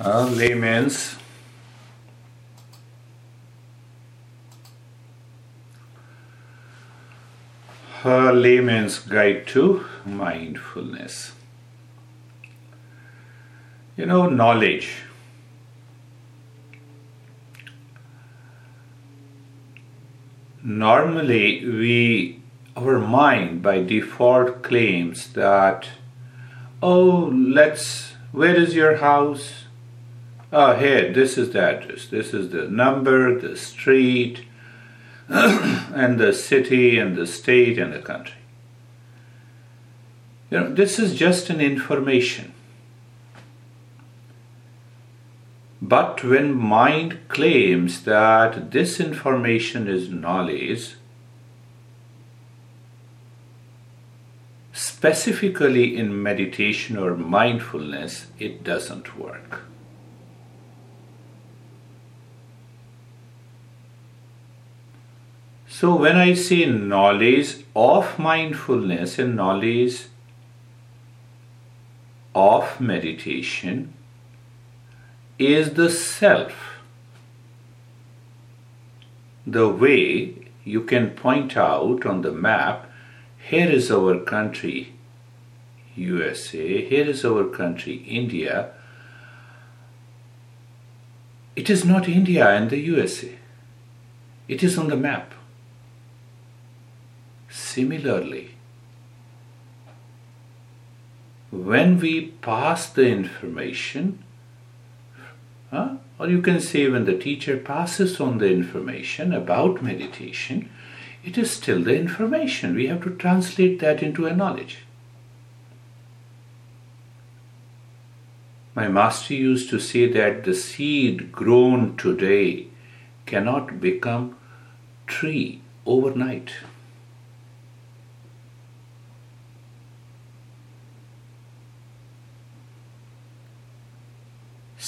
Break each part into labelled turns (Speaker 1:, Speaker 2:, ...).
Speaker 1: Uh, layman's a layman's guide to mindfulness. You know, knowledge. Normally, we, our mind by default claims that, oh, let's, where is your house? Oh, here, this is the address, this is the number, the street, and the city and the state and the country. You know, this is just an information. But when mind claims that this information is knowledge, specifically in meditation or mindfulness, it doesn't work. So, when I say knowledge of mindfulness and knowledge of meditation is the self, the way you can point out on the map here is our country, USA, here is our country, India. It is not India and the USA, it is on the map. Similarly, when we pass the information, huh, or you can say when the teacher passes on the information about meditation, it is still the information. We have to translate that into a knowledge. My master used to say that the seed grown today cannot become tree overnight.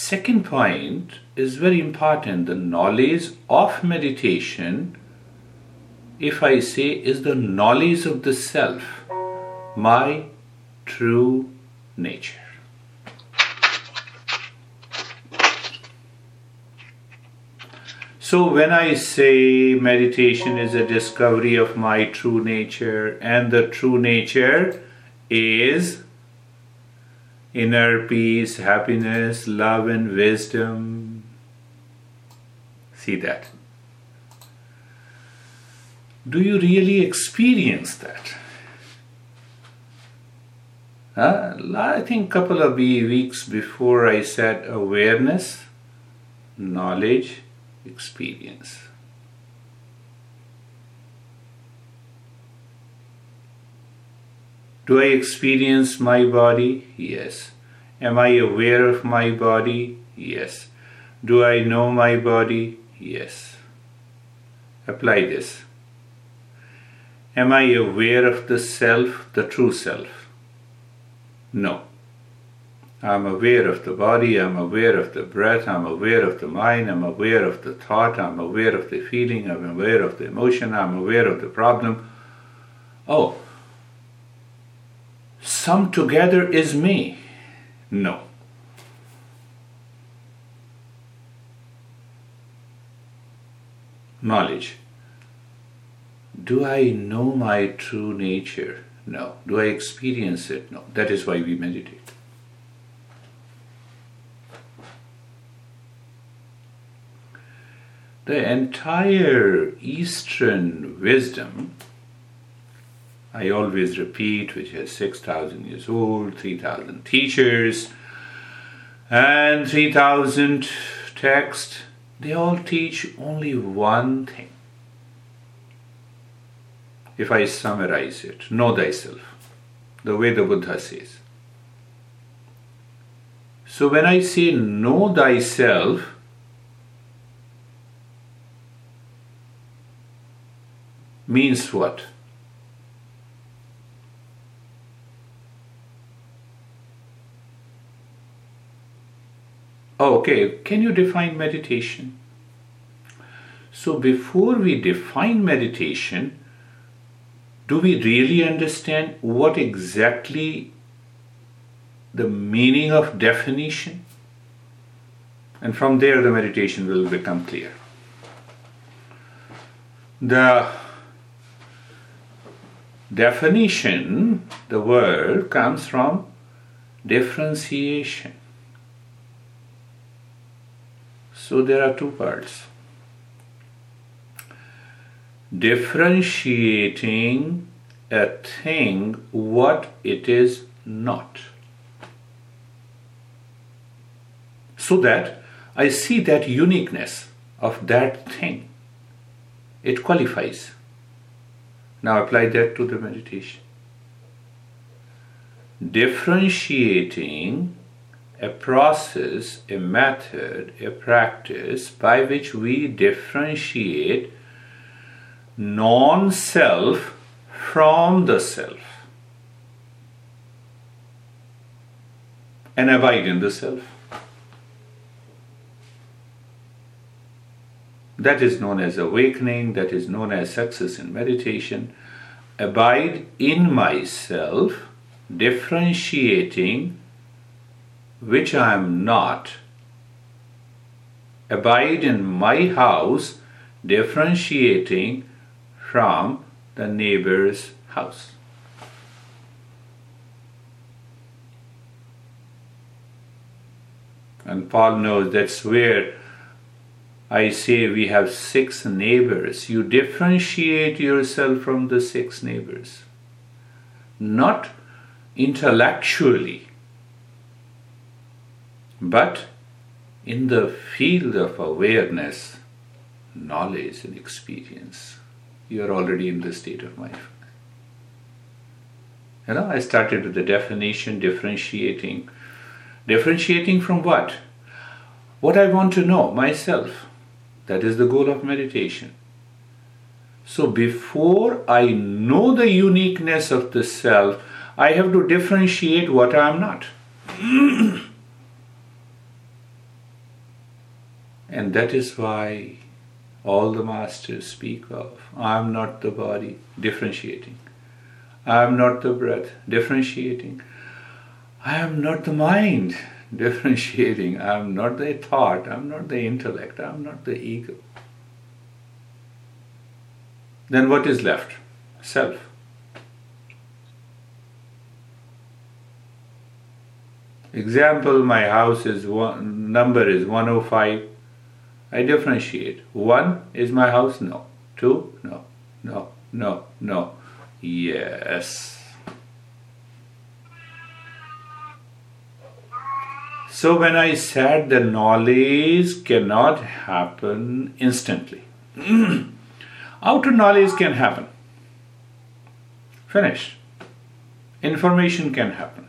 Speaker 1: Second point is very important. The knowledge of meditation, if I say, is the knowledge of the self, my true nature. So, when I say meditation is a discovery of my true nature, and the true nature is inner peace, happiness, love, and wisdom. See that. Do you really experience that? I think couple of weeks before I said awareness, knowledge, experience. Do I experience my body? Yes. Am I aware of my body? Yes. Do I know my body? Yes. Apply this. Am I aware of the self, the true self? No. I'm aware of the body, I'm aware of the breath, I'm aware of the mind, I'm aware of the thought, I'm aware of the feeling, I'm aware of the emotion, I'm aware of the problem. Oh, sum together is me. No. Knowledge. Do I know my true nature? No. Do I experience it? No. That is why we meditate. The entire Eastern wisdom I always repeat, which is 6,000 years old, 3,000 teachers, and 3,000 texts, they all teach only one thing. If I summarize it, know thyself, the way the Buddha says. So when I say know thyself, means what? Okay, can you define meditation? So before we define meditation, do we really understand what exactly the meaning of definition? And from there, the meditation will become clear. The definition, the word comes from differentiation. So there are two parts differentiating a thing what it is not. So that I see that uniqueness of that thing. It qualifies. Now apply that to the meditation. Differentiating a process, a method, a practice by which we differentiate non self from the self and abide in the self. That is known as awakening, that is known as success in meditation. Abide in myself, differentiating which I am not. Abide in my house, differentiating from the neighbor's house. And Paul knows that's where I say we have six neighbors. You differentiate yourself from the six neighbors. Not intellectually, but in the field of awareness, knowledge, and experience you are already in the state of mind. You know, I started with the definition, differentiating. Differentiating from what? What I want to know myself. That is the goal of meditation. So before I know the uniqueness of the self, I have to differentiate what I am not. and that is why all the masters speak of. I am not the body, differentiating. I am not the breath, differentiating. I am not the mind, differentiating. I am not the thought, I am not the intellect, I am not the ego. Then what is left? Self. Example, my house is one number is 105 I differentiate. One is my house? No. Two? No. No. No. No. Yes. So when I said the knowledge cannot happen instantly, outer knowledge can happen. Finished. Information can happen.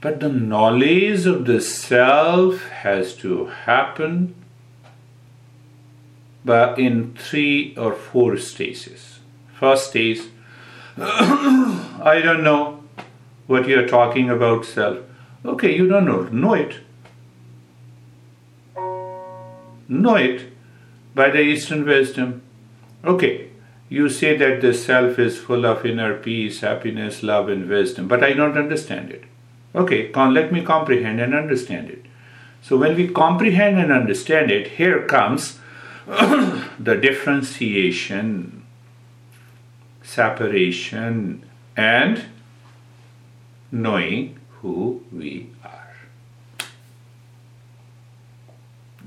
Speaker 1: But the knowledge of the self has to happen but in three or four stages. First stage, I don't know what you're talking about, self. Okay, you don't know. Know it. Know it by the Eastern wisdom. Okay, you say that the self is full of inner peace, happiness, love, and wisdom, but I don't understand it. Okay, let me comprehend and understand it. So when we comprehend and understand it, here comes the differentiation, separation, and knowing who we are.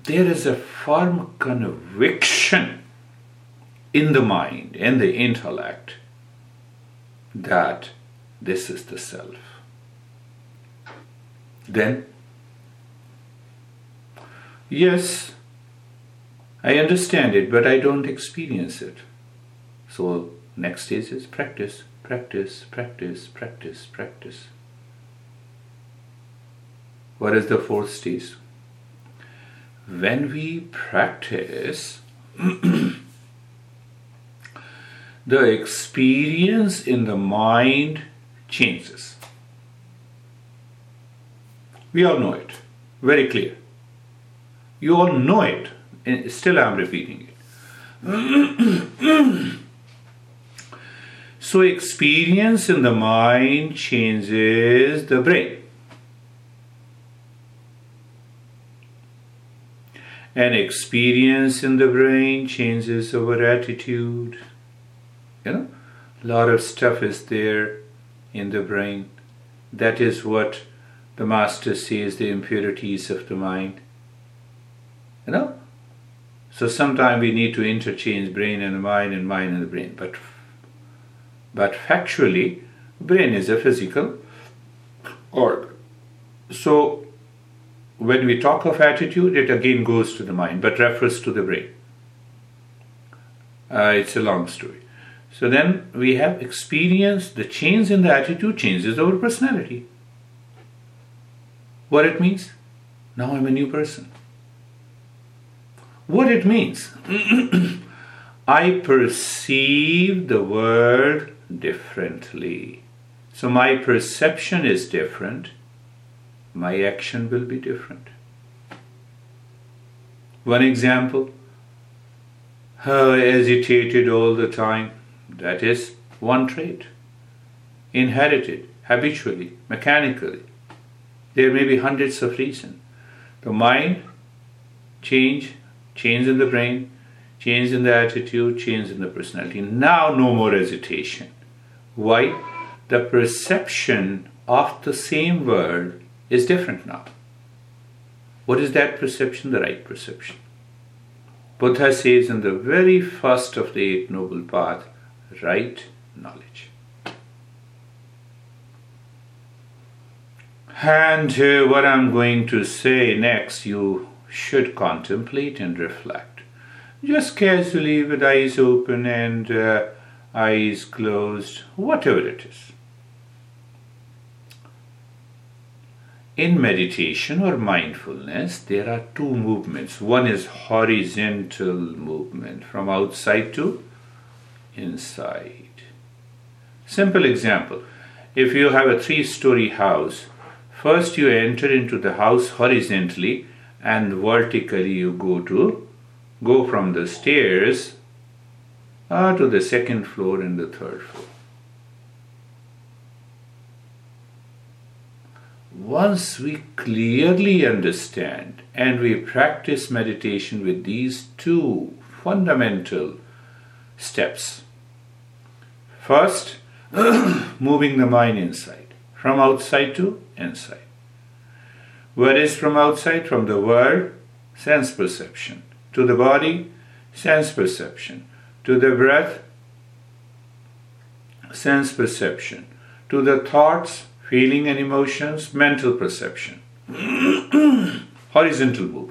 Speaker 1: There is a firm conviction in the mind in the intellect that this is the self then yes i understand it but i don't experience it so next stage is practice practice practice practice practice What is the fourth stage? When we practice, the experience in the mind changes. We all know it, very clear. You all know it, and still I'm repeating it. so, experience in the mind changes the brain. And experience in the brain changes our attitude. You know, a lot of stuff is there in the brain. That is what the Master says the impurities of the mind. You know? So sometimes we need to interchange brain and mind and mind and brain. But but factually, brain is a physical organ. So when we talk of attitude, it again goes to the mind, but refers to the brain. Uh, it's a long story. So then we have experience, the change in the attitude changes our personality. What it means? Now I'm a new person. What it means? I perceive the world differently. So my perception is different, my action will be different. One example, her agitated all the time, that is one trait. Inherited, habitually, mechanically. There may be hundreds of reasons. The mind, change, change in the brain, change in the attitude, change in the personality. Now, no more hesitation. Why? The perception of the same world is different now. What is that perception? The right perception. Buddha says in the very first of the Eight Noble Path right knowledge. And uh, what I'm going to say next, you should contemplate and reflect. Just casually, with eyes open and uh, eyes closed, whatever it is. In meditation or mindfulness, there are two movements. One is horizontal movement from outside to inside. Simple example if you have a three story house, first you enter into the house horizontally and vertically you go to go from the stairs uh, to the second floor and the third floor. Once we clearly understand and we practice meditation with these two fundamental steps. First, moving the mind inside, from outside to inside. What is from outside? From the world, sense perception. To the body, sense perception. To the breath, sense perception. To the thoughts, feeling, and emotions, mental perception. Horizontal movement.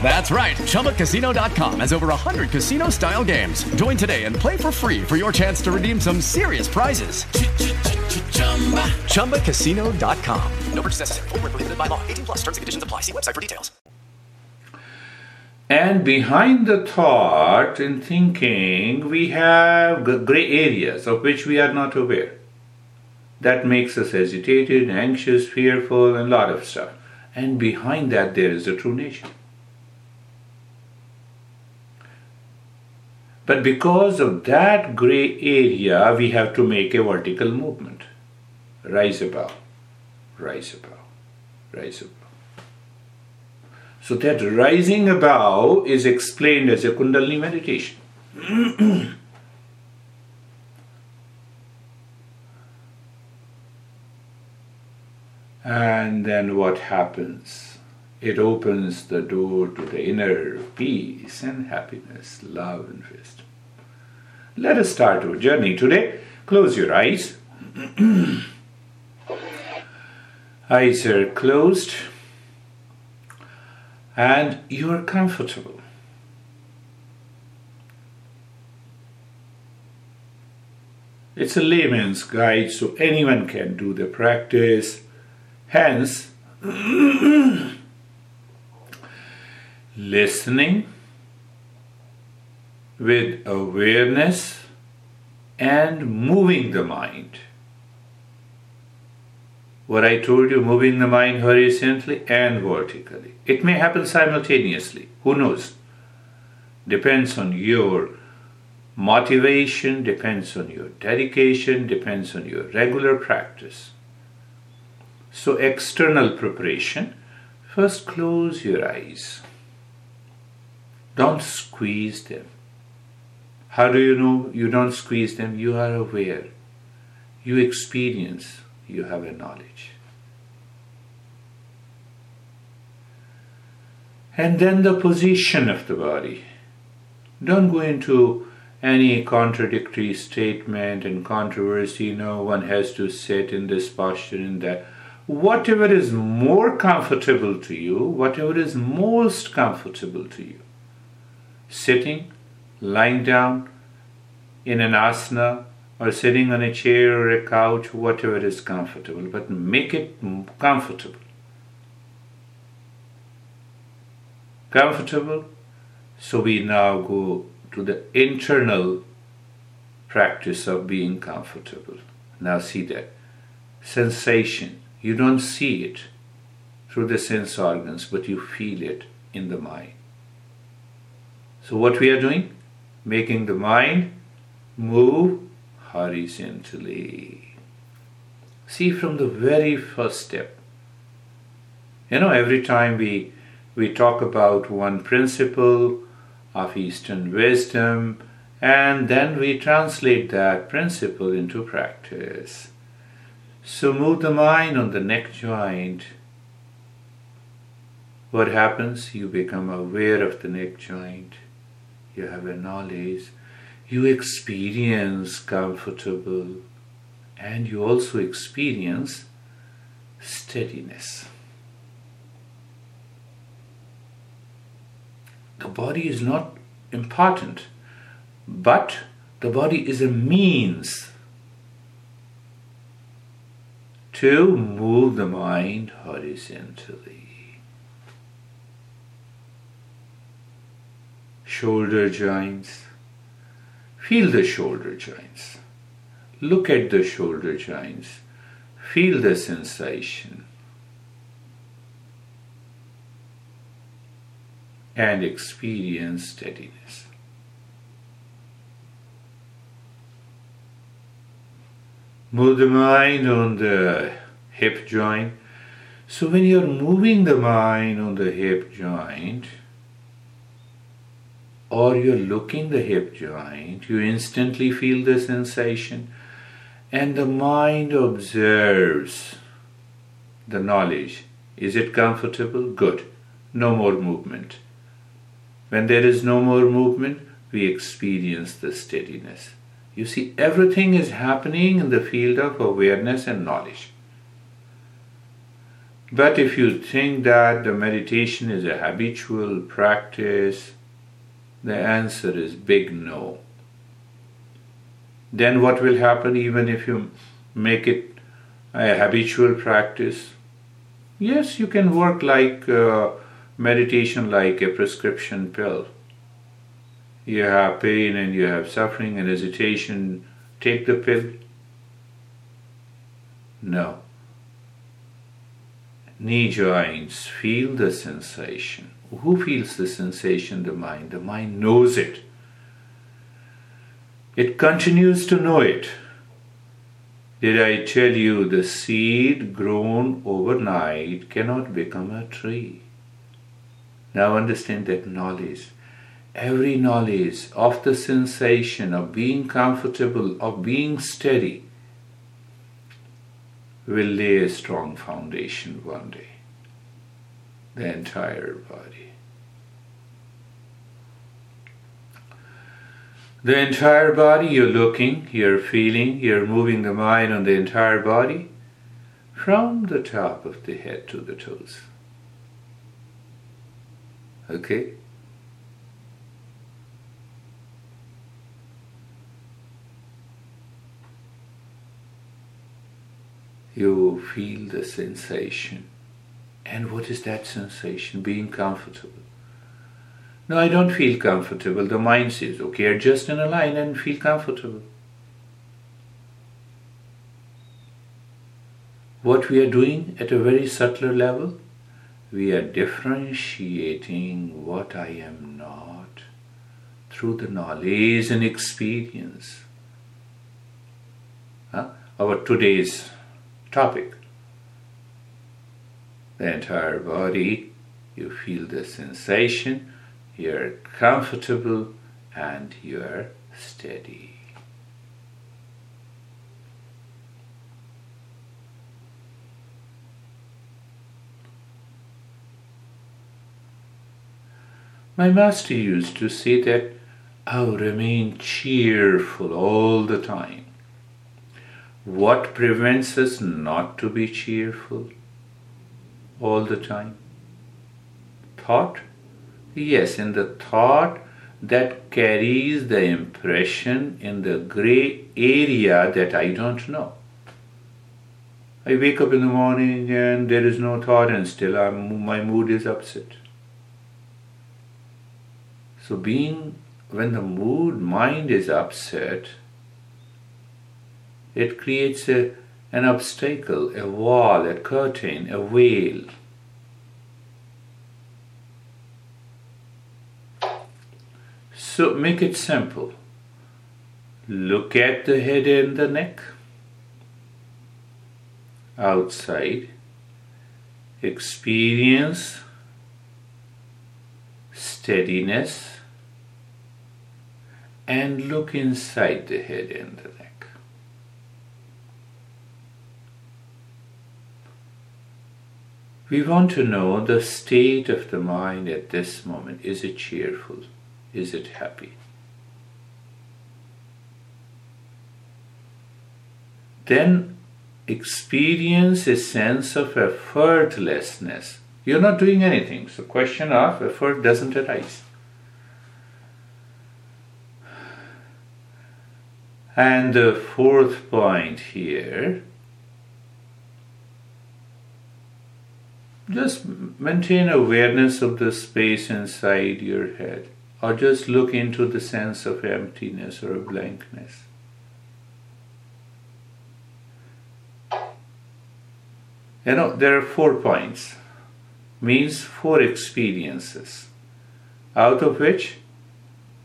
Speaker 2: That's right. ChumbaCasino.com has over 100 casino style games. Join today and play for free for your chance to redeem some serious prizes. ChumbaCasino.com.
Speaker 3: No purchase necessary. Full prohibited by law. 18 plus terms and conditions apply. See website for details.
Speaker 1: And behind the thought and thinking, we have gray areas of which we are not aware. That makes us agitated, anxious, fearful, and a lot of stuff. And behind that, there is the true nature. But because of that gray area, we have to make a vertical movement, rise above. rise above, rise above. So that rising above is explained as a Kundalini meditation. and then what happens? It opens the door to the inner peace and happiness, love and wisdom. Let us start our journey today. Close your eyes. eyes are closed and you are comfortable. It's a layman's guide, so anyone can do the practice. Hence, listening with awareness and moving the mind. What I told you, moving the mind horizontally and vertically. It may happen simultaneously, who knows? Depends on your motivation, depends on your dedication, depends on your regular practice. So, external preparation first close your eyes. Don't squeeze them. How do you know you don't squeeze them? You are aware. You experience. You have a knowledge. And then the position of the body. Don't go into any contradictory statement and controversy. No one has to sit in this posture in that. Whatever is more comfortable to you, whatever is most comfortable to you. Sitting, lying down in an asana or sitting on a chair or a couch, whatever is comfortable, but make it comfortable. Comfortable, so we now go to the internal practice of being comfortable. Now see that sensation, you don't see it through the sense organs, but you feel it in the mind. So, what we are doing? Making the mind move horizontally. See from the very first step. You know, every time we we talk about one principle of Eastern wisdom, and then we translate that principle into practice. So move the mind on the neck joint. What happens? You become aware of the neck joint you have a knowledge, you experience comfortable, and you also experience steadiness. The body is not important, but the body is a means to move the mind horizontally. shoulder joints. Feel the shoulder joints. Look at the shoulder joints. Feel the sensation. And experience steadiness. Move the mind on the hip joint. So when you're moving the mind on the hip joint, or you're looking the hip joint, you instantly feel the sensation, and the mind observes the knowledge. Is it comfortable? Good. No more movement. When there is no more movement, we experience the steadiness. You see, everything is happening in the field of awareness and knowledge. But if you think that the meditation is a habitual practice, the answer is big no. Then what will happen even if you make it a habitual practice? Yes, you can work like uh, meditation like a prescription pill. You have pain and you have suffering and hesitation, take the pill. No. Knee joints, feel the sensation. Who feels the sensation? The mind. The mind knows it. It continues to know it. Did I tell you the seed grown overnight cannot become a tree? Now understand that knowledge, every knowledge of the sensation of being comfortable, of being steady, will lay a strong foundation one day. The entire body. The entire body, you're looking, you're feeling, you're moving the mind on the entire body from the top of the head to the toes. Okay? You feel the sensation. And what is that sensation? Being comfortable. No, I don't feel comfortable. The mind says, okay, adjust in a line and feel comfortable. What we are doing at a very subtler level, we are differentiating what I am not through the knowledge and experience. Huh? Our today's topic. The entire body, you feel the sensation you're comfortable and you're steady. My master used to say that I'll remain cheerful all the time. What prevents us not to be cheerful all the time? Thought Yes, in the thought that carries the impression in the gray area that I don't know. I wake up in the morning and there is no thought, and still I'm, my mood is upset. So, being when the mood, mind is upset, it creates a, an obstacle, a wall, a curtain, a veil So make it simple. Look at the head and the neck. Outside. Experience steadiness and look inside the head and the neck. We want to know the state of the mind at this moment. Is it cheerful? is it happy? Then experience a sense of effortlessness. You're not doing anything, so question of effort doesn't arise. And the fourth point here just maintain awareness of the space inside your head or just look into the sense of emptiness or blankness. You know, there are four points, means four experiences, out of which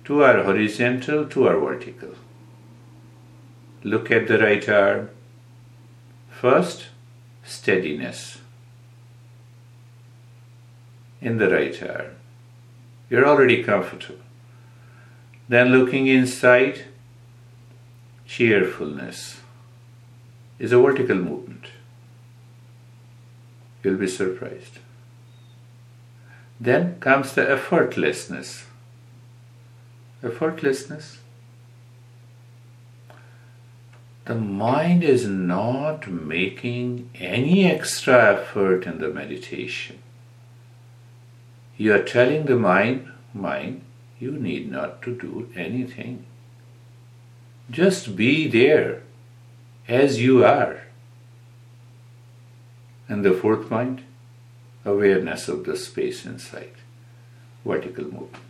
Speaker 1: two are horizontal, two are vertical. Look at the right arm. First, steadiness in the right arm. You're already comfortable. Then looking inside, cheerfulness is a vertical movement. You'll be surprised. Then comes the effortlessness. Effortlessness. The mind is not making any extra effort in the meditation. You are telling the mind, mind, you need not to do anything. Just be there as you are. And the fourth mind, awareness of the space inside, vertical movement.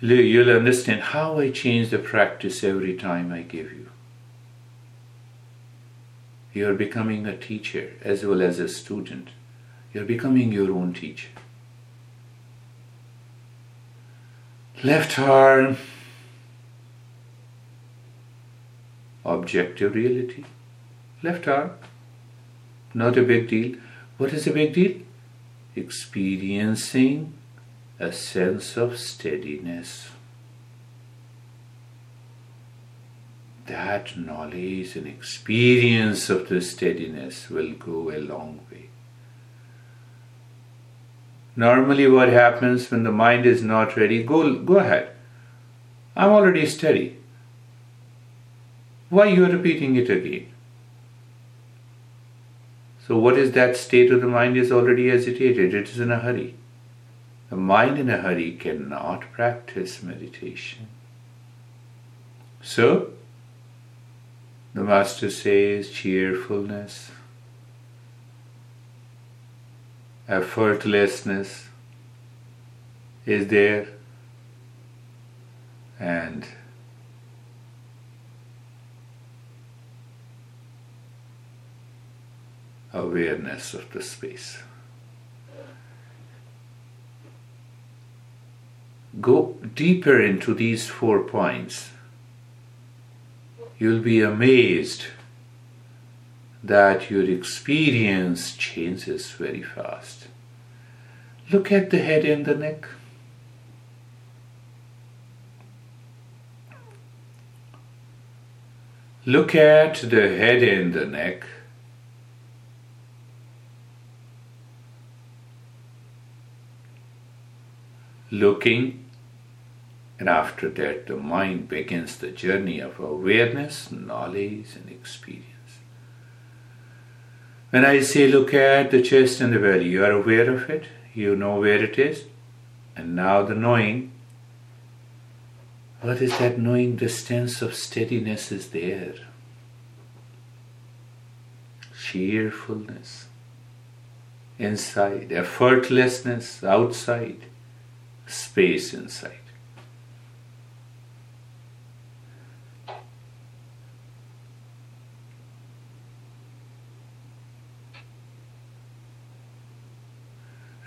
Speaker 1: You'll understand how I change the practice every time I give you. You're becoming a teacher as well as a student. You're becoming your own teacher. Left arm, objective reality. Left arm, not a big deal. What is a big deal? Experiencing a sense of steadiness. That knowledge and experience of the steadiness will go a long way. Normally, what happens when the mind is not ready? Go, go ahead. I'm already steady. Why you are repeating it again? So, what is that state of the mind is already agitated? It is in a hurry. The mind in a hurry cannot practice meditation. So, the Master says cheerfulness, effortlessness is there, and awareness of the space. Go deeper into these four points. You'll be amazed that your experience changes very fast. Look at the head and the neck. Look at the head and the neck. Looking, and after that, the mind begins the journey of awareness, knowledge, and experience. When I say look at the chest and the belly, you are aware of it, you know where it is, and now the knowing. What is that knowing? The sense of steadiness is there. Cheerfulness inside, effortlessness outside, space inside.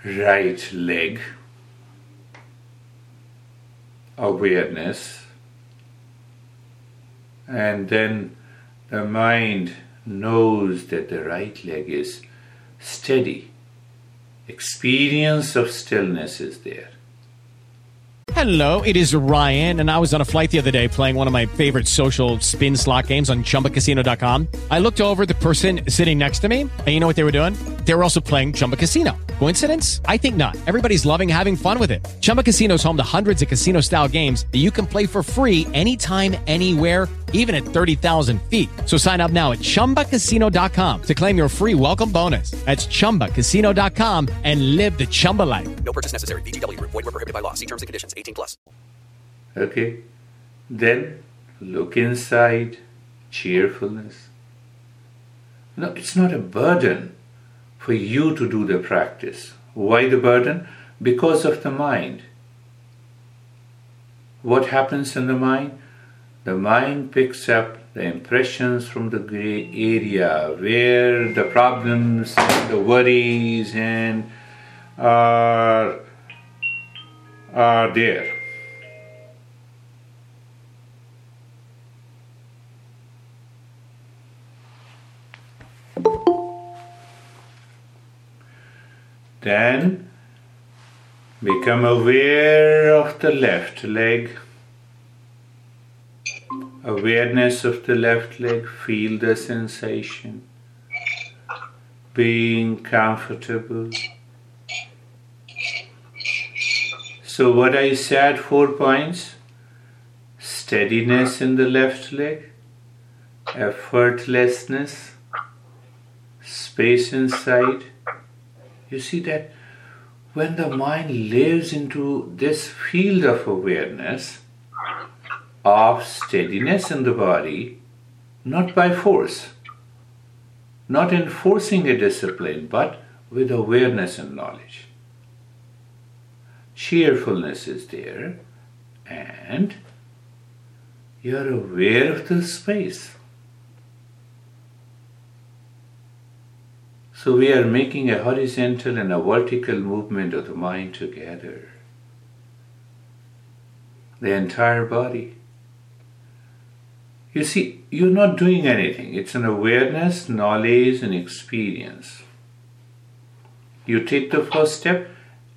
Speaker 1: Right leg awareness and then the mind knows that the right leg is steady experience of stillness is there
Speaker 4: Hello, it is Ryan, and I was on a flight the other day playing one of my favorite social spin slot games on chumbacasino.com. I looked over the person sitting next to me, and you know what they were doing? They were also playing Chumba Casino. Coincidence? I think not. Everybody's loving having fun with it. Chumba Casino is home to hundreds of casino style games that you can play for free anytime, anywhere, even at 30,000 feet. So sign up now at chumbacasino.com to claim your free welcome bonus. That's chumbacasino.com and live the Chumba life.
Speaker 3: No purchase necessary. VGW Group. Void were prohibited by law. See terms and conditions. 18 plus.
Speaker 1: Okay. Then look inside. Cheerfulness. No, it's not a burden for you to do the practice. Why the burden? Because of the mind. What happens in the mind? The mind picks up the impressions from the gray area where the problems, the worries, and are, are there. Then become aware of the left leg. Awareness of the left leg, feel the sensation. Being comfortable. So, what I said four points steadiness in the left leg, effortlessness, space inside. You see that when the mind lives into this field of awareness of steadiness in the body, not by force, not enforcing a discipline, but with awareness and knowledge. Cheerfulness is there, and you're aware of the space. So we are making a horizontal and a vertical movement of the mind together. The entire body. You see, you're not doing anything. It's an awareness, knowledge, and experience. You take the first step,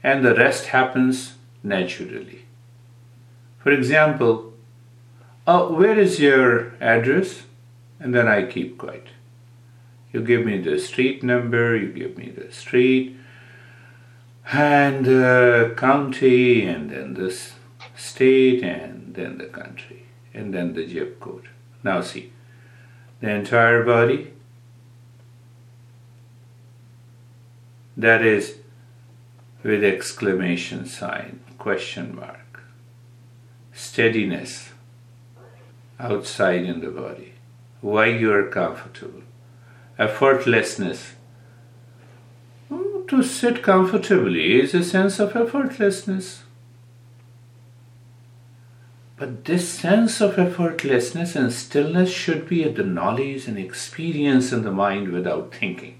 Speaker 1: and the rest happens naturally. For example, uh, where is your address? And then I keep quiet. You give me the street number, you give me the street, and the county, and then the state, and then the country, and then the zip code. Now see, the entire body, that is with exclamation sign, question mark, steadiness outside in the body, why you are comfortable, effortlessness. Oh, to sit comfortably is a sense of effortlessness. But this sense of effortlessness and stillness should be the knowledge and experience in the mind without thinking.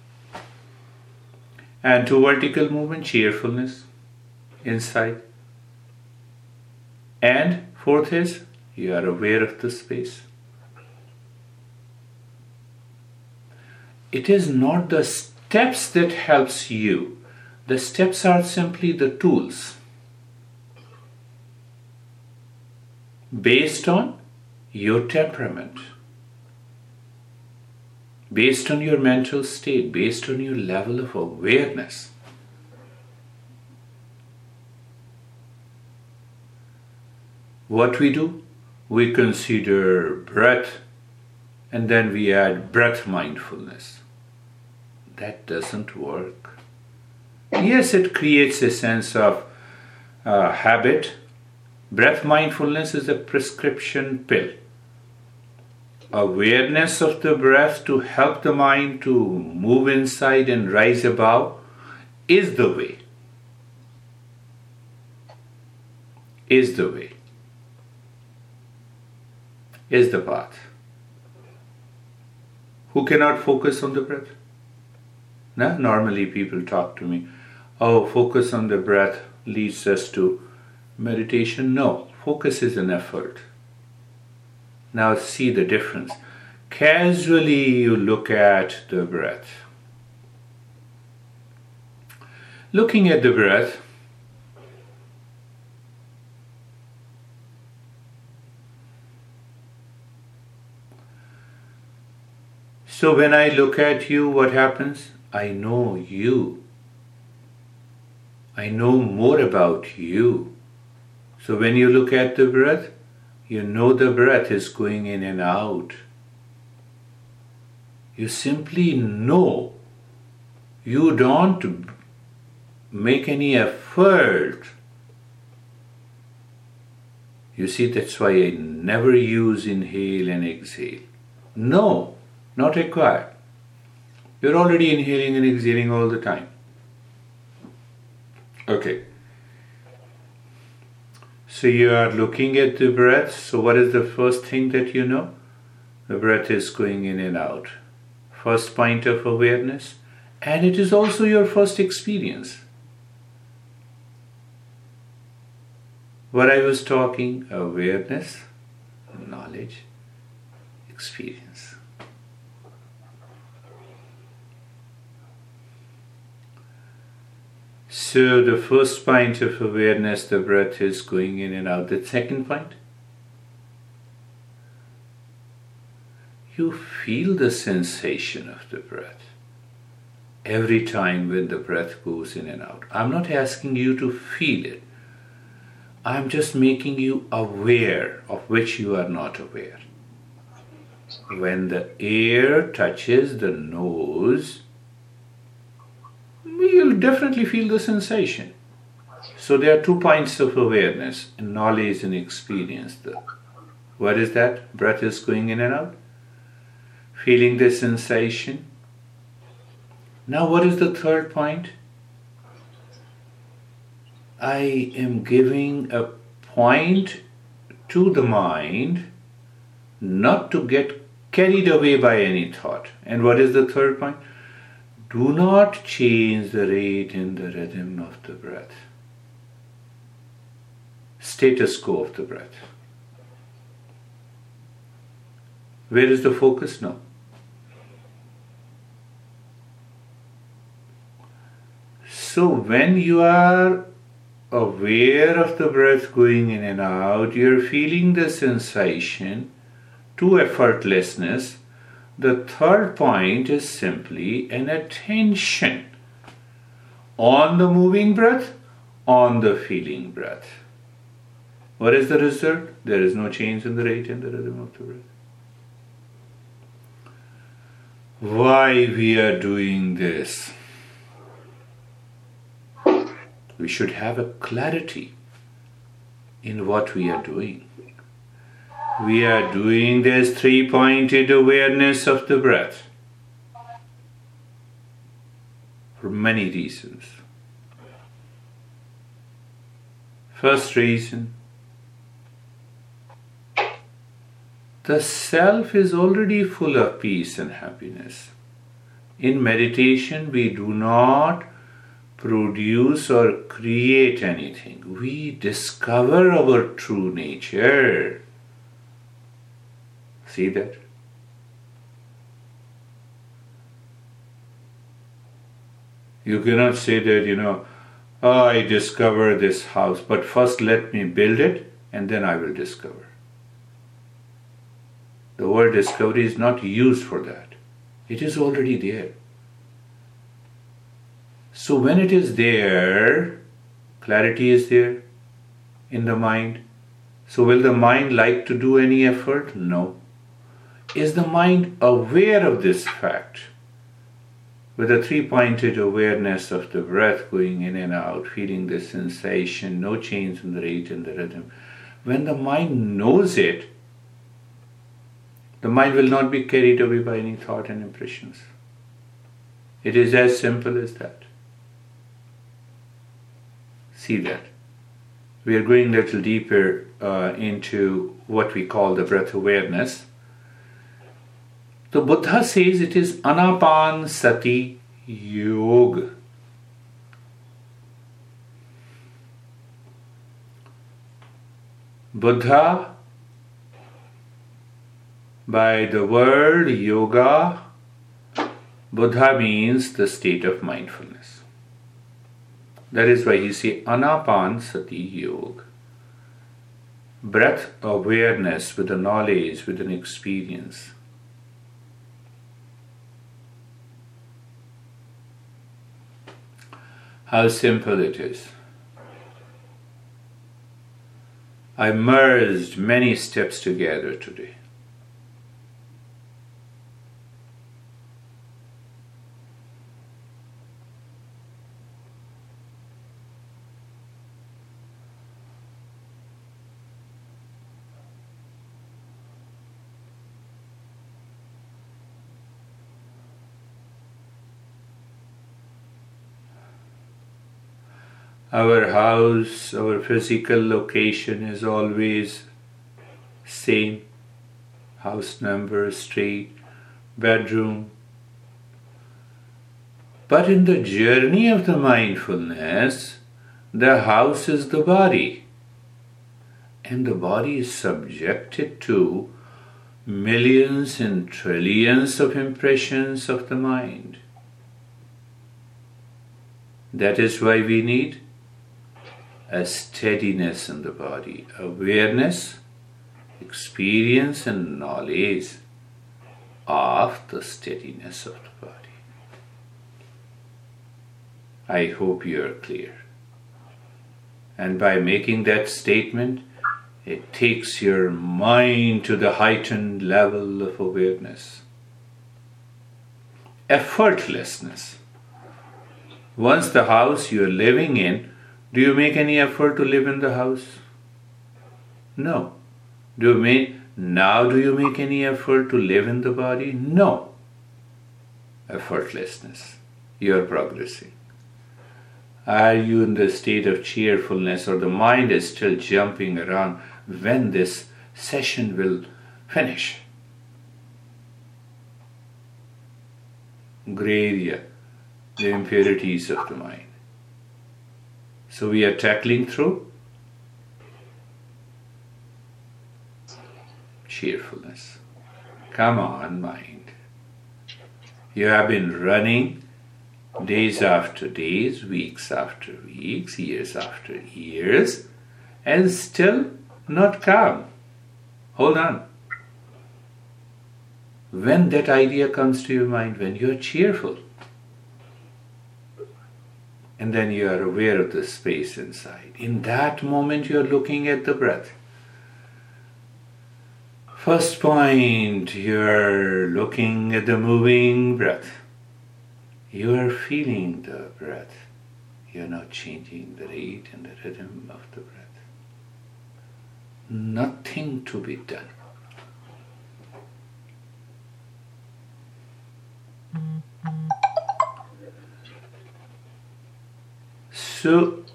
Speaker 1: And to vertical movement, cheerfulness insight. And fourth is you are aware of the space. It is not the steps that helps you. The steps are simply the tools. based on your temperament, based on your mental state, based on your level of awareness. What we do? We consider breath and then we add breath mindfulness. That doesn't work. Yes, it creates a sense of uh, habit Breath mindfulness is a prescription pill. Awareness of the breath to help the mind to move inside and rise above is the way. Is the way. Is the path. Who cannot focus on the breath? No? Normally people talk to me, oh, focus on the breath leads us to meditation? No, focus is an effort. Now see the difference. Casually you look at the breath. Looking at the breath, So when I look at you, what happens? I know you. I know more about you. So when you look at the breath, you know the breath is going in and out. You simply know. You don't make any effort. You see, that's why I never use inhale and exhale. No, not required. You're already inhaling and exhaling all the time. Okay. So you are looking at the breath. So, what is the first thing that you know? The breath is going in and out. First point of awareness, and it is also your first experience. What I was talking awareness, knowledge, experience. So the first point of awareness, the breath is going in and out. The second point, you feel the sensation of the breath every time when the breath goes in and out. I'm not asking you to feel it. I'm just making you aware of which you are not aware. When the air touches the nose, definitely feel the sensation. So there are two points of awareness knowledge and experience. What is that? Breath is going in and out. Feeling the sensation. Now, what is the third point? I am giving a point to the mind not to get carried away by any thought. And what is the third point? Do not change the rate in the rhythm of the breath. Status quo of the breath. Where is the focus now? So when you are aware of the breath going in and out, you're feeling the sensation to effortlessness. The third point is simply an attention on the moving breath, on the feeling breath. What is the result? There is no change in the rate and the rhythm of the breath. Why we are doing this? We should have a clarity in what we are doing. We are doing this three pointed awareness of the breath for many reasons. First reason the self is already full of peace and happiness. In meditation, we do not produce or create anything, we discover our true nature. See that? You cannot say that, you know, oh, I discover this house, but first let me build it and then I will discover. The word discovery is not used for that. It is already there. So when it is there, clarity is there in the mind. So will the mind like to do any effort? No. Is the mind aware of this fact? With a three pointed awareness of the breath going in and out, feeling the sensation, no change in the rate and the rhythm. When the mind knows it, the mind will not be carried away by any thought and impressions. It is as simple as that. See that. We are going a little deeper uh, into what we call the breath awareness. The Buddha says it is Anapan Sati Yoga. Buddha by the word yoga, Buddha means the state of mindfulness. That is why you say Anapan Sati Yoga. Breath awareness with a knowledge, with an experience. How simple it is. I merged many steps together today. Our house, our physical location is always same house number, street, bedroom. But in the journey of the mindfulness, the house is the body. And the body is subjected to millions and trillions of impressions of the mind. That is why we need a steadiness in the body, awareness, experience, and knowledge of the steadiness of the body. I hope you are clear. And by making that statement, it takes your mind to the heightened level of awareness. Effortlessness. Once the house you are living in do you make any effort to live in the house? No. Do you make now do you make any effort to live in the body? No. Effortlessness. You are progressing. Are you in the state of cheerfulness or the mind is still jumping around when this session will finish? Gray area, the impurities of the mind. So we are tackling through cheerfulness. Come on, mind. You have been running days after days, weeks after weeks, years after years, and still not calm. Hold on. When that idea comes to your mind, when you're cheerful, and then you are aware of the space inside, in that moment you're looking at the breath. First point, you're looking at the moving breath. You are feeling the breath. You're not changing the rate and the rhythm of the breath. Nothing to be done. So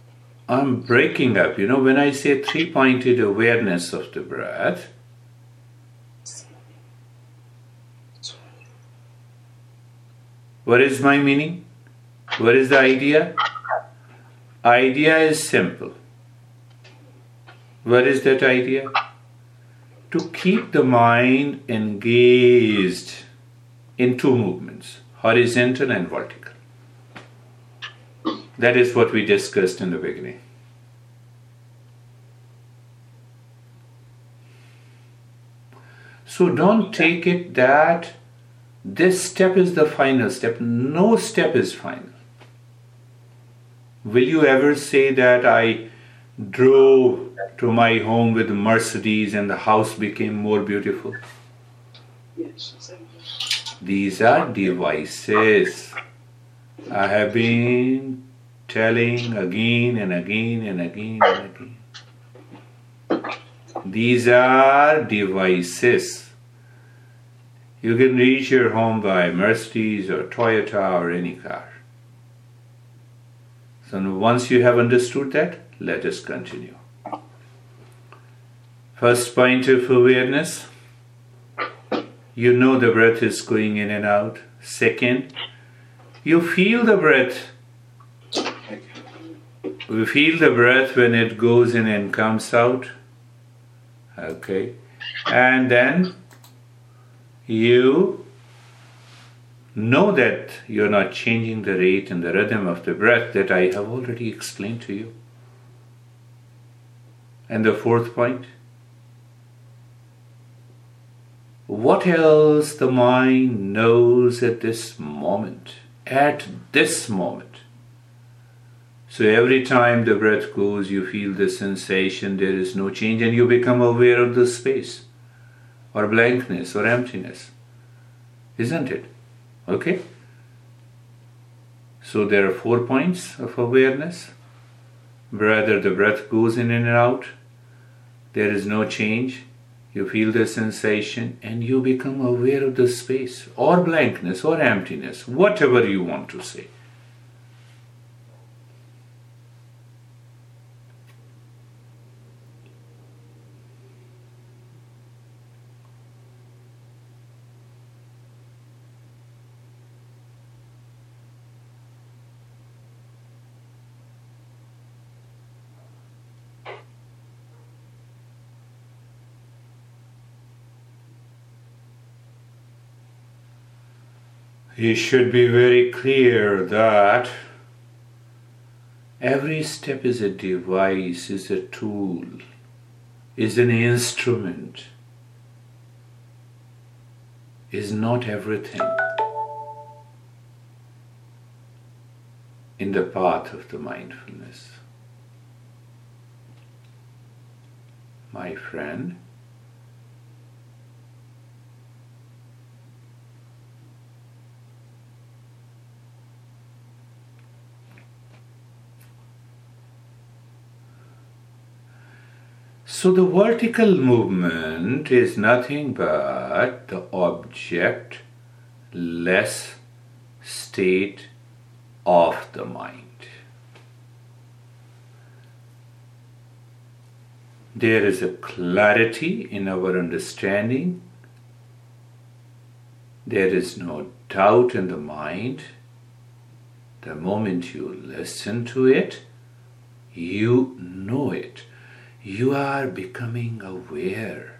Speaker 1: I'm breaking up. You know, when I say three pointed awareness of the breath, what is my meaning? What is the idea? Idea is simple. What is that idea? To keep the mind engaged in two movements horizontal and vertical. That is what we discussed in the beginning. So don't take it that this step is the final step. No step is final. Will you ever say that I drove to my home with Mercedes and the house became more beautiful? These are devices. I have been telling again and again and again and again. These are devices. You can reach your home by Mercedes or Toyota or any car. So once you have understood that, let us continue. First point of awareness you know the breath is going in and out. Second, you feel the breath. You feel the breath when it goes in and comes out. Okay. And then you know that you're not changing the rate and the rhythm of the breath that I have already explained to you. And the fourth point what else the mind knows at this moment, at this moment. So every time the breath goes, you feel the sensation, there is no change, and you become aware of the space, or blankness, or emptiness. Isn't it? Okay? So there are four points of awareness. Whether the breath goes in and out, there is no change you feel the sensation and you become aware of the space or blankness or emptiness, whatever you want to say. You should be very clear that every step is a device, is a tool, is an instrument, is not everything in the path of the mindfulness. My friend, So the vertical movement is nothing but the object less state of the mind. There is a clarity in our understanding. There is no doubt in the mind. The moment you listen to it, you know it you are becoming aware.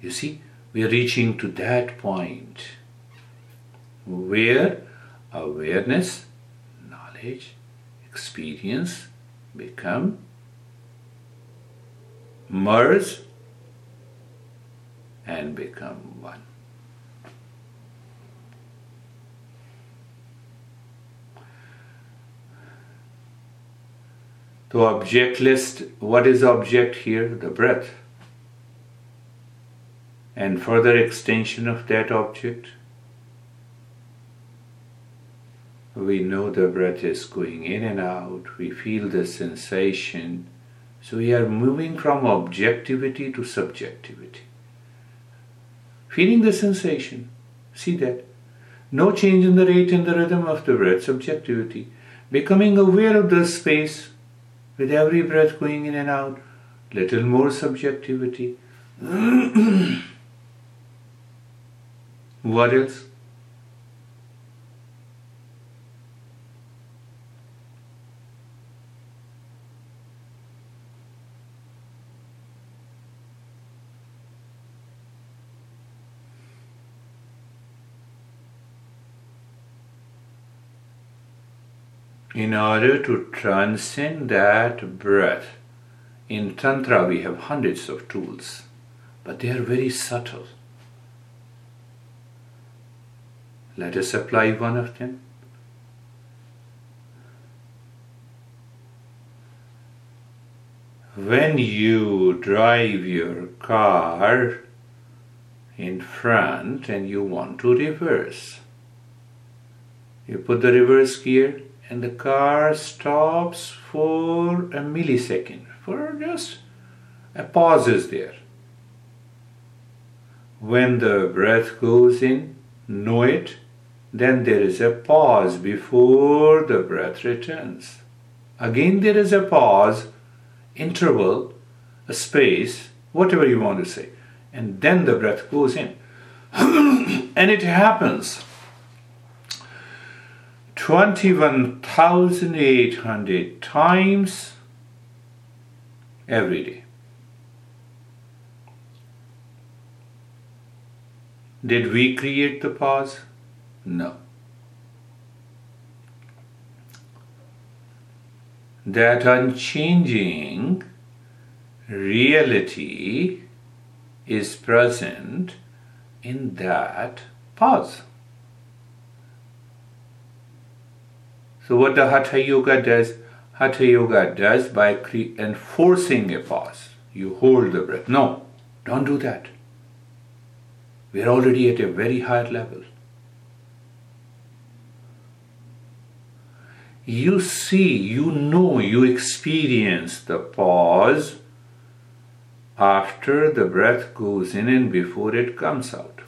Speaker 1: You see, We are reaching to that point where awareness, knowledge, experience become merge and become one. The object list, what is object here? The breath. And further extension of that object. We know the breath is going in and out, we feel the sensation. So we are moving from objectivity to subjectivity. Feeling the sensation, see that. No change in the rate and the rhythm of the breath, subjectivity. Becoming aware of the space with every breath going in and out, little more subjectivity. what else? In order to transcend that breath. In Tantra, we have hundreds of tools, but they are very subtle. Let us apply one of them. When you drive your car in front and you want to reverse, you put the reverse gear and the car stops for a millisecond, for just a pause is there. When the breath goes in, know it, then there is a pause before the breath returns. Again, there is a pause, interval, a space, whatever you want to say, and then the breath goes in. and it happens 21,800 times every day. Did we create the pause? No. That unchanging reality is present in that pause. So what the Hatha Yoga does, Hatha Yoga does by cre- enforcing a pause. You hold the breath. No, don't do that. We are already at a very high level. You see, you know, you experience the pause after the breath goes in and before it comes out.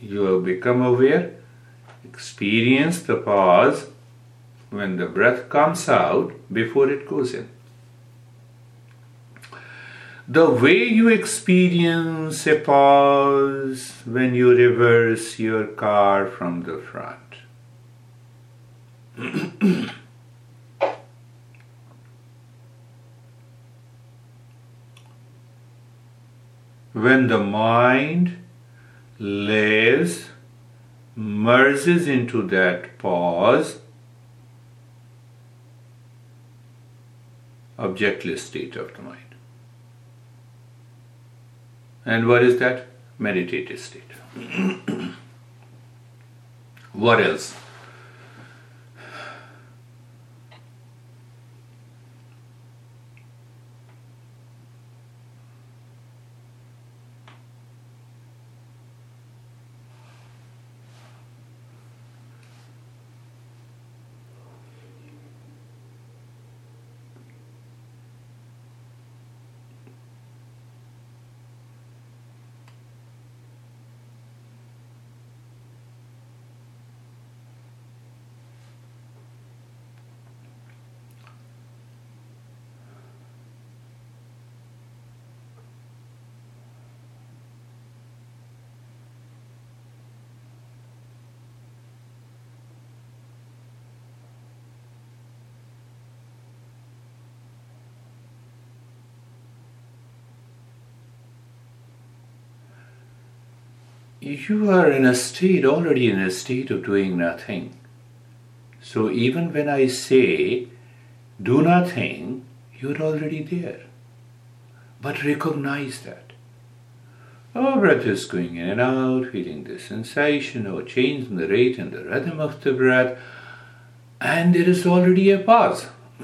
Speaker 1: You have become aware experience the pause when the breath comes out before it goes in. The way you experience a pause when you reverse your car from the front. when the mind lives merges into that pause, objectless state of the mind. And what is that? Meditative state. what else? You are in a state, already in a state of doing nothing. So even when I say do nothing, you're already there. But recognize that. Our breath is going in and out, feeling the sensation or change in the rate and the rhythm of the breath, and there is already a pause.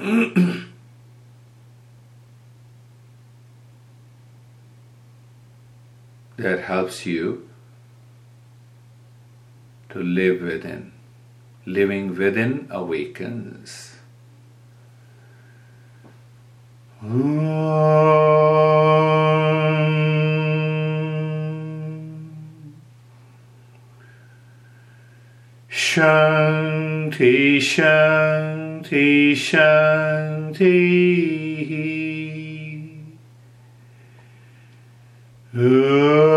Speaker 1: that helps you to live within. Living within awakens. Shanti, Shanti, Shanti. Om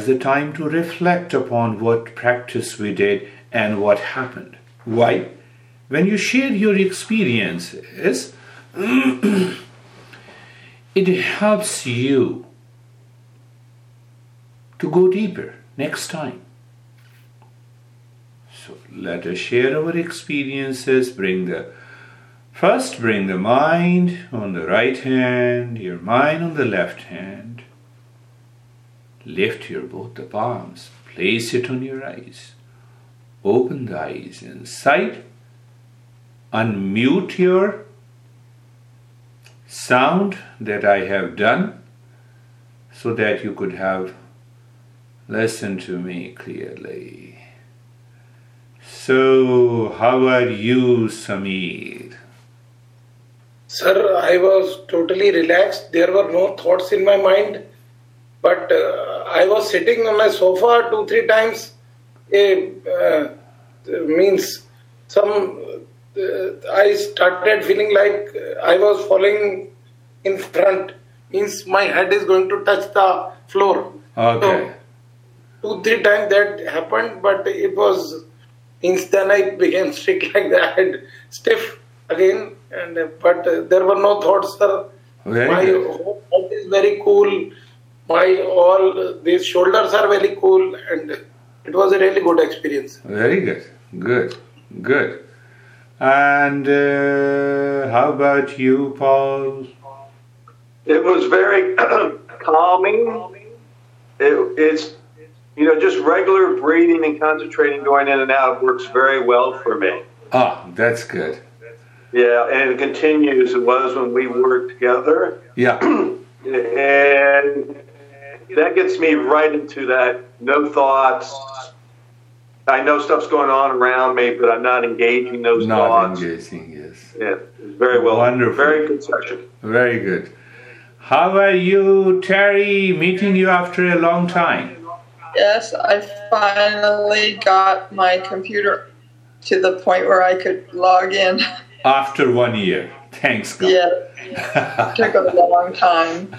Speaker 1: Is the time to reflect upon what practice we did and what happened. Why? When you share your experiences, it helps you to go deeper next time. So let us share our experiences. Bring the first bring the mind on the right hand, your mind on the left hand. Lift your both the palms, place it on your eyes. Open the eyes inside. Unmute your sound that I have done so that you could have listened to me clearly. So, how are you, Samir?
Speaker 5: Sir, I was totally relaxed. There were no thoughts in my mind. But uh, I was sitting on my sofa two, three times. Eh, uh, means some. Uh, I started feeling like I was falling in front. Means my head is going to touch the floor.
Speaker 1: Okay.
Speaker 5: So, two, three times that happened, but it was. Means then I became sick like that, head stiff again. And but uh, there were no thoughts, sir.
Speaker 1: Very
Speaker 5: my
Speaker 1: good.
Speaker 5: head is very cool. My all these shoulders are very cool, and it was a really good experience.
Speaker 1: Very good. Good. Good. And uh, how about you, Paul?
Speaker 6: It was very calming. It, it's, you know, just regular breathing and concentrating going in and out works very well for me.
Speaker 1: Ah, that's good.
Speaker 6: Yeah, and it continues. It was when we worked together.
Speaker 1: Yeah.
Speaker 6: And that gets me right into that no thoughts. I know stuff's going on around me, but I'm not engaging those
Speaker 1: Not
Speaker 6: thoughts.
Speaker 1: engaging, yes.
Speaker 6: Yeah, very well.
Speaker 1: Wonderful.
Speaker 6: Very good session.
Speaker 1: Very good. How are you, Terry? Meeting you after a long time.
Speaker 7: Yes, I finally got my computer to the point where I could log in.
Speaker 1: After one year. Thanks, God.
Speaker 7: Yeah, took a long time.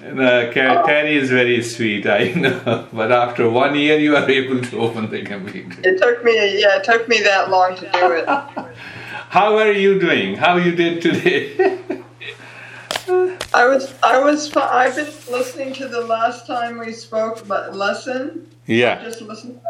Speaker 1: No, oh. Terry is very sweet, I know. But after one year, you are able to open the computer.
Speaker 7: It took me, yeah, it took me that long to do it.
Speaker 1: How are you doing? How you did today?
Speaker 7: I was, I was, I've been listening to the last time we spoke, but lesson.
Speaker 1: yeah.
Speaker 7: Just listen.